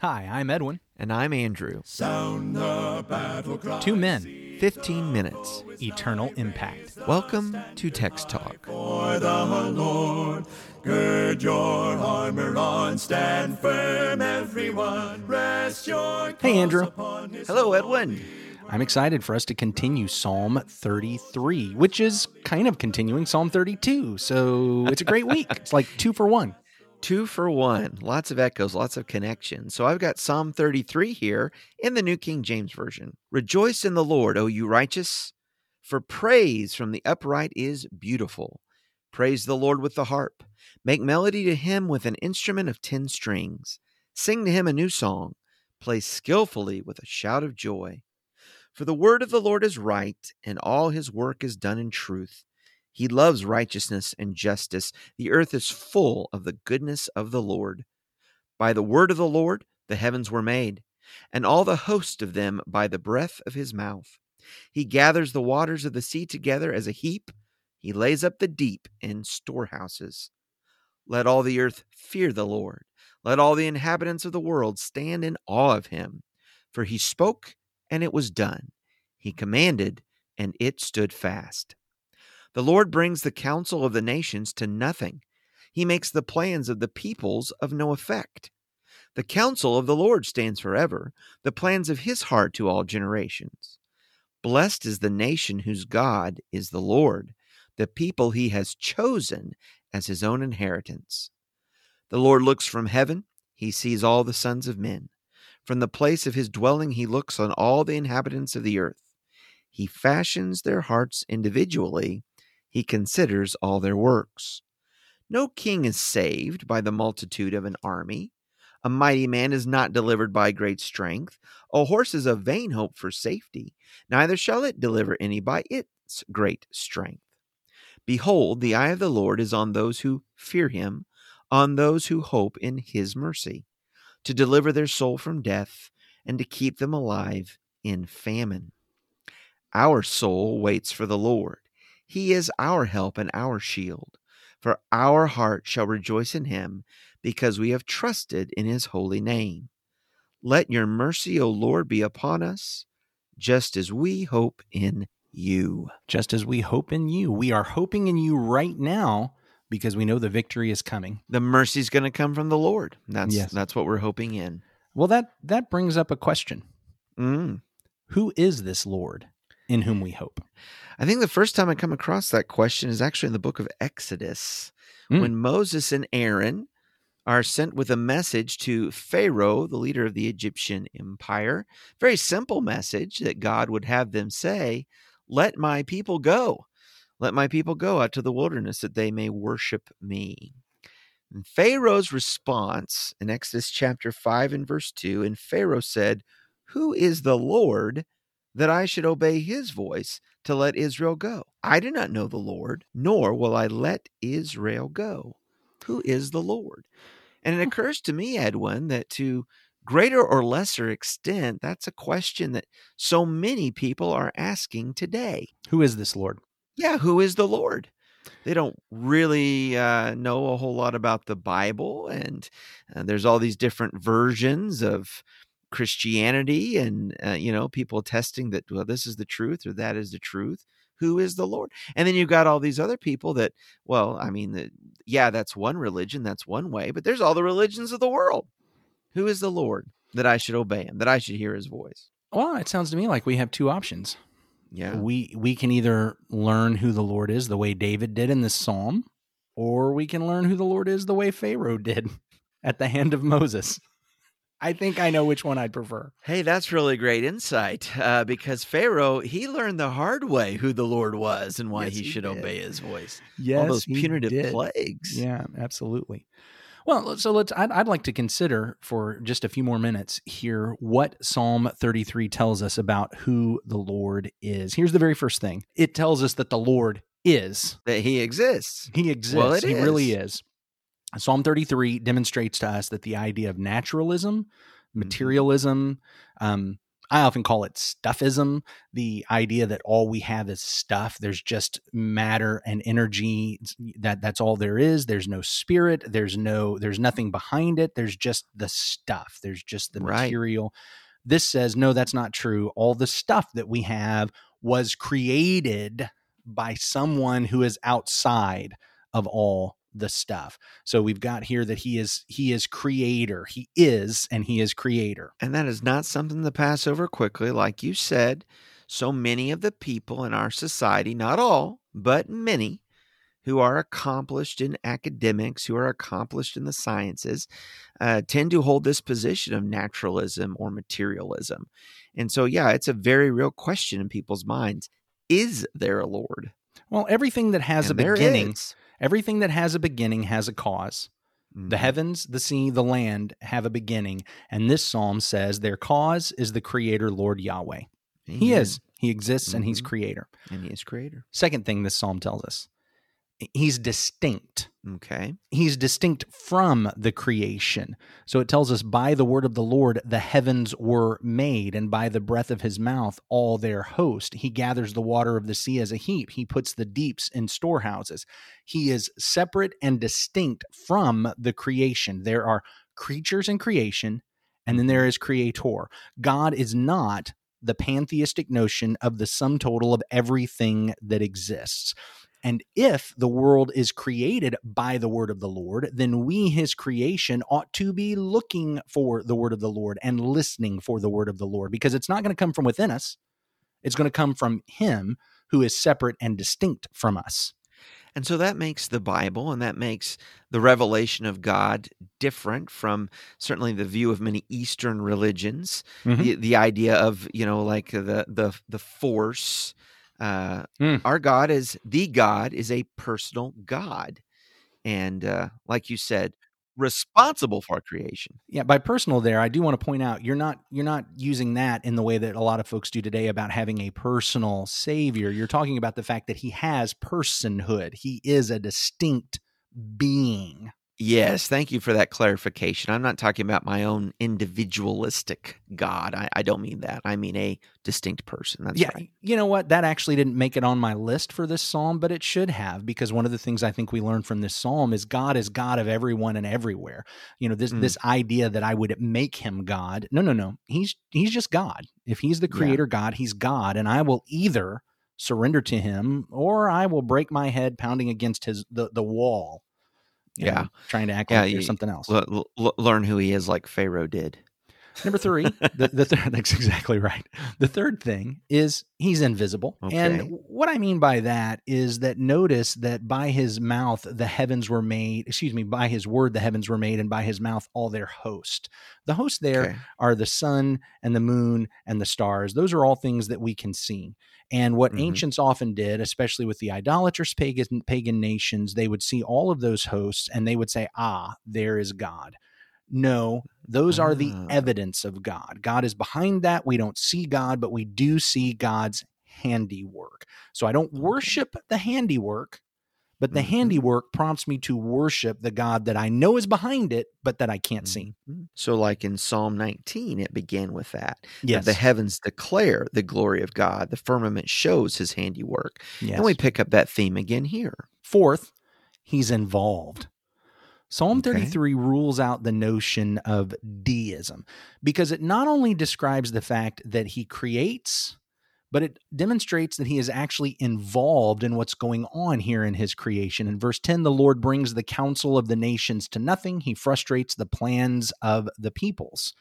Hi, I'm Edwin. And I'm Andrew. Sound the battle cry. Two men, 15 minutes. eternal impact. Welcome to Text Talk. For the Lord, gird your armor on, stand firm, everyone. Rest your Hey, Andrew. cause upon his Hello, Edwin. I'm excited for us to continue Psalm 33, which is kind of continuing Psalm 32. So it's a great week. It's like two for one. Two for one. Lots of echoes, lots of connections. So I've got Psalm 33 here in the New King James Version. Rejoice in the Lord, O you righteous, for praise from the upright is beautiful. Praise the Lord with the harp. Make melody to him with an instrument of ten strings. Sing to him a new song. Play skillfully with a shout of joy. For the word of the Lord is right, and all his work is done in truth. He loves righteousness and justice. The earth is full of the goodness of the Lord. By the word of the Lord the heavens were made, and all the host of them by the breath of his mouth. He gathers the waters of the sea together as a heap. He lays up the deep in storehouses. Let all the earth fear the Lord. Let all the inhabitants of the world stand in awe of him. For he spoke, and it was done. He commanded, and it stood fast. The Lord brings the counsel of the nations to nothing. He makes the plans of the peoples of no effect. The counsel of the Lord stands forever, the plans of his heart to all generations. Blessed is the nation whose God is the Lord, the people he has chosen as his own inheritance. The Lord looks from heaven, he sees all the sons of men. From the place of his dwelling, he looks on all the inhabitants of the earth. He fashions their hearts individually he considers all their works. No king is saved by the multitude of an army. A mighty man is not delivered by great strength. A horse is a vain hope for safety, neither shall it deliver any by its great strength. Behold, the eye of the Lord is on those who fear him, on those who hope in his mercy, to deliver their soul from death and to keep them alive in famine. Our soul waits for the Lord. He is our help and our shield. For our heart shall rejoice in him, because we have trusted in his holy name. Let your mercy, O Lord, be upon us, just as we hope in you. Just as we hope in you. We are hoping in you right now because we know the victory is coming. The mercy is going to come from the Lord. That's Yes. that's what we're hoping in. Well, that, that brings up a question Mm. Who is this Lord in whom we hope? I think the first time I come across that question is actually in the book of Exodus, Mm. when Moses and Aaron are sent with a message to Pharaoh, the leader of the Egyptian empire. Very simple message that God would have them say, Let my people go. Let my people go out to the wilderness that they may worship me. And Pharaoh's response in Exodus chapter 5 and verse 2 and Pharaoh said, Who is the Lord that I should obey his voice to let Israel go? I do not know the Lord, nor will I let Israel go. Who is the Lord? And it occurs to me, Edwin, that to greater or lesser extent, that's a question that so many people are asking today. Who is this Lord? Yeah, who is the Lord? They don't really uh, know a whole lot about the Bible, and uh, there's all these different versions of Christianity, and uh, you know, people testing that well, this is the truth or that is the truth. Who is the Lord? And then you've got all these other people that, well, I mean, the, yeah, that's one religion, that's one way, but there's all the religions of the world. Who is the Lord that I should obey him, that I should hear his voice? Well, it sounds to me like we have two options. Yeah. We we can either learn who the Lord is the way David did in this psalm, or we can learn who the Lord is the way Pharaoh did at the hand of Moses. I think I know which one I'd prefer. Hey, that's really great insight uh, because Pharaoh, he learned the hard way who the Lord was and why Yes, he he should did. obey his voice. Yes, All those punitive did. plagues. Yeah, absolutely. Well, so let's. I'd, I'd like to consider for just a few more minutes here what Psalm 33 tells us about who the Lord is. Here's the very first thing it tells us that the Lord is. That he exists. He exists. Well, it he really is. Psalm 33 demonstrates to us that the idea of naturalism, Mm-hmm. materialism, um, I often call it stuffism, the idea that all we have is stuff. There's just matter and energy. That that's all there is. There's no spirit. There's no there's nothing behind it. There's just the stuff. There's just the Right. material. This says no, that's not true. All the stuff that we have was created by someone who is outside of all the stuff. So we've got here that he is he is creator. He is and he is creator. And that is not something to pass over quickly. Like you said, so many of the people in our society, not all, but many, who are accomplished in academics, who are accomplished in the sciences, uh, tend to hold this position of naturalism or materialism. And so, yeah, it's a very real question in people's minds Is there a Lord? Well, everything that has And a beginning, is. Everything that has a beginning has a cause. The Mhm. heavens, the sea, the land have a beginning, and this psalm says their cause is the creator Lord Yahweh. He is. He exists and he's Mhm. creator. And he is creator. Second thing this psalm tells us, he's distinct. Okay. He's distinct from the creation. So it tells us by the word of the Lord, the heavens were made, and by the breath of his mouth, all their host. He gathers the water of the sea as a heap. He puts the deeps in storehouses. He is separate and distinct from the creation. There are creatures in creation, and then there mm-hmm. is creator. God is not the pantheistic notion of the sum total of everything that exists. And if the world is created by the word of the Lord, then we, his creation, ought to be looking for the word of the Lord and listening for the word of the Lord because it's not going to come from within us. It's going to come from him who is separate and distinct from us. And so that makes the Bible and that makes the revelation of God different from certainly the view of many Eastern religions. Mhm. The, the idea of, you know, like the the the force. Uh, Mm. Our God is the God is a personal God, and uh, like you said, responsible for creation. Yeah, by personal there, I do want to point out you're not you're not using that in the way that a lot of folks do today about having a personal savior. You're talking about the fact that he has personhood. He is a distinct being. Yes, thank you for that clarification. I'm not talking about my own individualistic God. I, I don't mean that. I mean a distinct person. That's yeah, right. you know what? That actually didn't make it on my list for this psalm, but it should have because one of the things I think we learn from this psalm is God is God of everyone and everywhere. You know, this Mm. this idea that I would make him God. No, no, no. He's he's just God. If he's the Yeah. creator God, he's God, and I will either surrender to him or I will break my head pounding against his the the wall. Yeah. trying to act Yeah, like there's you- something else. L- l- learn who he is like Pharaoh did. Number three, the, the third, that's exactly right. The third thing is he's invisible. Okay. And what I mean by that is that notice that by his mouth the heavens were made, excuse me, by his word the heavens were made, and by his mouth all their host. The host there Okay. are the sun and the moon and the stars. Those are all things that we can see. And what Mhm. ancients often did, especially with the idolatrous pagan, pagan nations, they would see all of those hosts and they would say, ah, there is God. No, those are the Ah. evidence of God. God is behind that. We don't see God, but we do see God's handiwork. So I don't worship the handiwork, but the Mhm. handiwork prompts me to worship the God that I know is behind it, but that I can't see. Mhm. So, like in Psalm 19, it began with that. that Yes. The heavens declare the glory of God, the firmament shows his handiwork. yes. And we pick up that theme again here. Fourth, he's involved. Psalm Okay. 33 rules out the notion of deism because it not only describes the fact that he creates, but it demonstrates that he is actually involved in what's going on here in his creation. In verse 10, the Lord brings the counsel of the nations to nothing, he frustrates the plans of the peoples.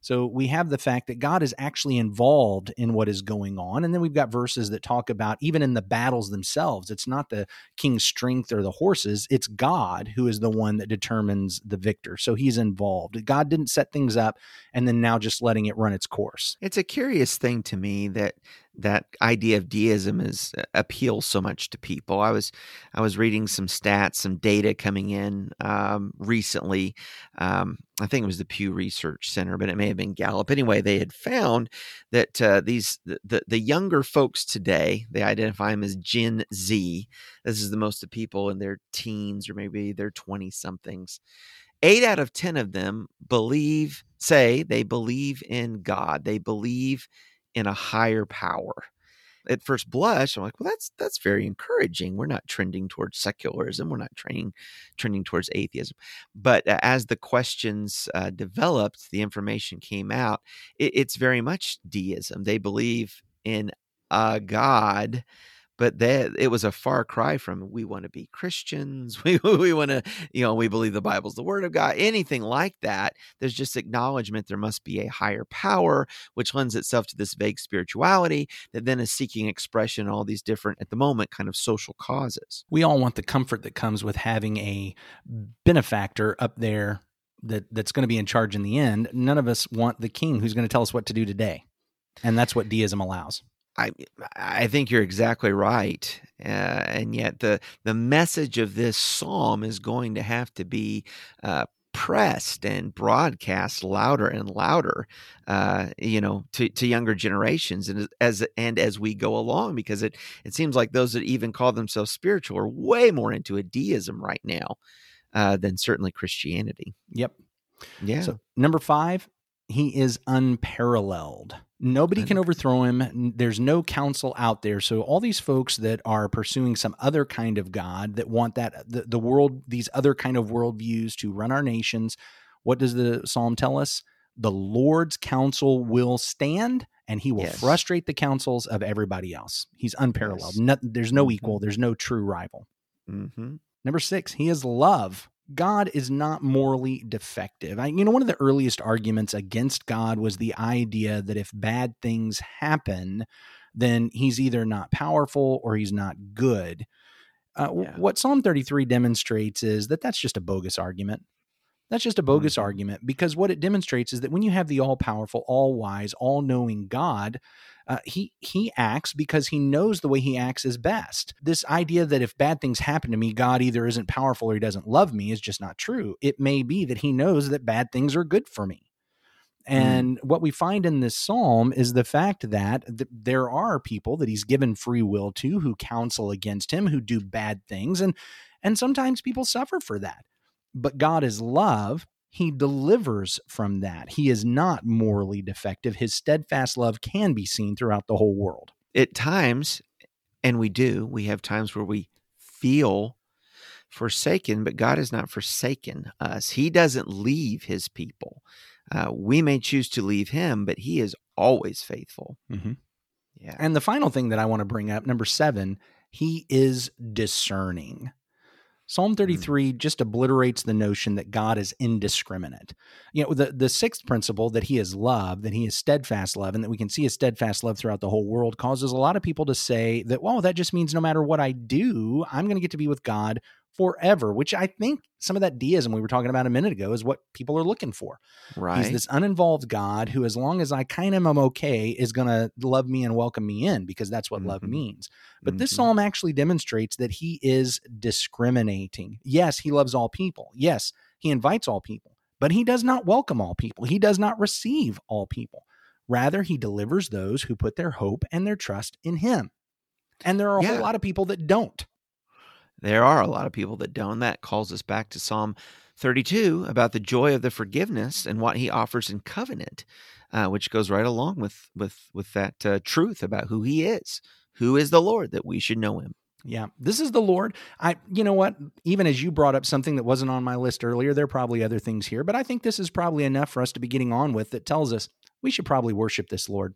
So we have the fact that God is actually involved in what is going on. And then we've got verses that talk about even in the battles themselves, it's not the king's strength or the horses, it's God who is the one that determines the victor. So he's involved. God didn't set things up and then now just letting it run its course. It's a curious thing to me that that idea of deism is uh, appeals so much to people. I was I was reading some stats, some data coming in um, recently. Um, I think it was the Pew Research Center, but it may have been Gallup. Anyway, they had found that uh, these the, the younger folks today they identify them as Gen Z. This is the most of people in their teens or maybe their twenty somethings. Eight out of ten of them believe say they believe in God, they believe in a higher power. At first blush, I'm like, well, that's that's very encouraging. We're not trending towards secularism. We're not trending trending towards atheism. But uh, as the questions uh, developed, the information came out. It, it's very much deism. They believe in a God but that it was a far cry from we want to be Christians, we we want to, you know, we believe the Bible's the word of God, anything like that. There's just acknowledgement there must be a higher power, which lends itself to this vague spirituality that then is seeking expression in all these different, at the moment, kind of social causes. We all want the comfort that comes with having a benefactor up there that that's going to be in charge in the end. None of us want the king who's going to tell us what to do today. And that's what deism allows. I I think you're exactly right, uh, and yet the the message of this psalm is going to have to be uh, pressed and broadcast louder and louder, uh, you know, to, to younger generations, and as and as we go along, because it it seems like those that even call themselves spiritual are way more into a deism right now uh, than certainly Christianity. Yep. Yeah. So number five, he is unparalleled. Nobody can overthrow him. There's no council out there. So all these folks that are pursuing some other kind of God that want that the, the world, these other kind of worldviews to run our nations, what does the psalm tell us? The Lord's counsel will stand and he will Yes. frustrate the counsels of everybody else. He's unparalleled. Yes. No, there's no Mhm. equal, there's no true rival. hmm Number six, he is love. God is not morally defective. I, you know, one of the earliest arguments against God was the idea that if bad things happen, then he's either not powerful or he's not good. Uh, Yeah. What Psalm 33 demonstrates is that that's just a bogus argument. That's just a bogus Mhm. argument because what it demonstrates is that when you have the all powerful, all wise, all knowing God, uh, he he acts because he knows the way he acts is best. This idea that if bad things happen to me, God either isn't powerful or he doesn't love me is just not true. It may be that he knows that bad things are good for me. And what we find in this psalm is the fact that th- there are people that he's given free will to who counsel against him, who do bad things, and and sometimes people suffer for that. But God is love. He delivers from that. He is not morally defective. His steadfast love can be seen throughout the whole world. At times, and we do, we have times where we feel forsaken, but God has not forsaken us. He doesn't leave his people. Uh, we may choose to leave him, but he is always faithful. Mm-hmm. Yeah. And the final thing that I want to bring up, number seven, he is discerning. Psalm mm. 33 just obliterates the notion that God is indiscriminate. You know, the, the sixth principle that he is love, that he is steadfast love, and that we can see his steadfast love throughout the whole world causes a lot of people to say that, well, that just means no matter what I do, I'm going to get to be with God forever, which I think some of that deism we were talking about a minute ago is what people are looking for. right. He's this uninvolved God who, as long as I kind of am okay, is going to love me and welcome me in because that's what love Mhm. means. But this Mhm. psalm actually demonstrates that he is discriminating. Yes, he loves all people. Yes, he invites all people, but he does not welcome all people. He does not receive all people. Rather, he delivers those who put their hope and their trust in him. And there are a Yeah. whole lot of people that don't. There are a lot of people that don't. That calls us back to Psalm 32 about the joy of the forgiveness and what he offers in covenant, uh, which goes right along with with with that uh, truth about who he is, who is the Lord, that we should know him. Yeah, this is the Lord. I, you know what? Even as you brought up something that wasn't on my list earlier, there are probably other things here, but I think this is probably enough for us to be getting on with that tells us we should probably worship this Lord.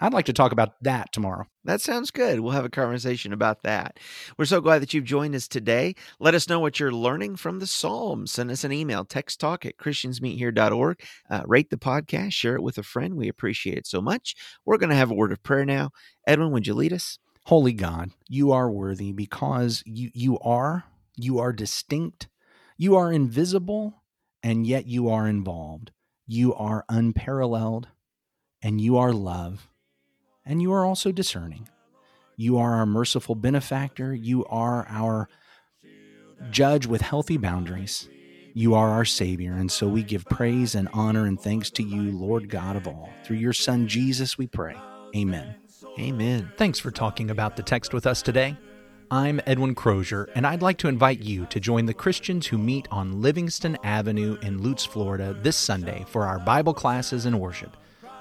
I'd like to talk about that tomorrow. That sounds good. We'll have a conversation about that. We're so glad that you've joined us today. Let us know what you're learning from the Psalms. Send us an email, text talk at christiansmeethere.org. Uh, rate the podcast, share it with a friend. We appreciate it so much. We're going to have a word of prayer now. Edwin, would you lead us? Holy God, you are worthy because you you are you are distinct, you are invisible, and yet you are involved. You are unparalleled, and you are love, and you are also discerning. You are our merciful benefactor. You are our judge with healthy boundaries. You are our Savior, and so we give praise and honor and thanks to you, Lord God of all. Through your Son, Jesus, we pray. Amen. Amen. Thanks for talking about the text with us today. I'm Edwin Crozier, and I'd like to invite you to join the Christians who meet on Livingston Avenue in Lutz, Florida this Sunday for our Bible classes and worship.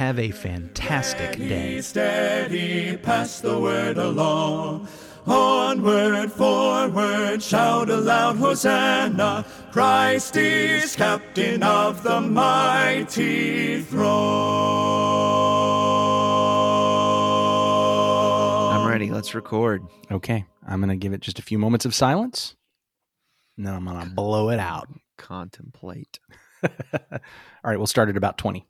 Have a fantastic day. Steady, pass the word along. Onward, forward, shout aloud, Hosanna! Christ is captain of the mighty throne. I'm ready. Let's record. Okay, I'm going to give it just a few moments of silence, and then I'm going to blow it out. Contemplate. All right, we'll start at about 20.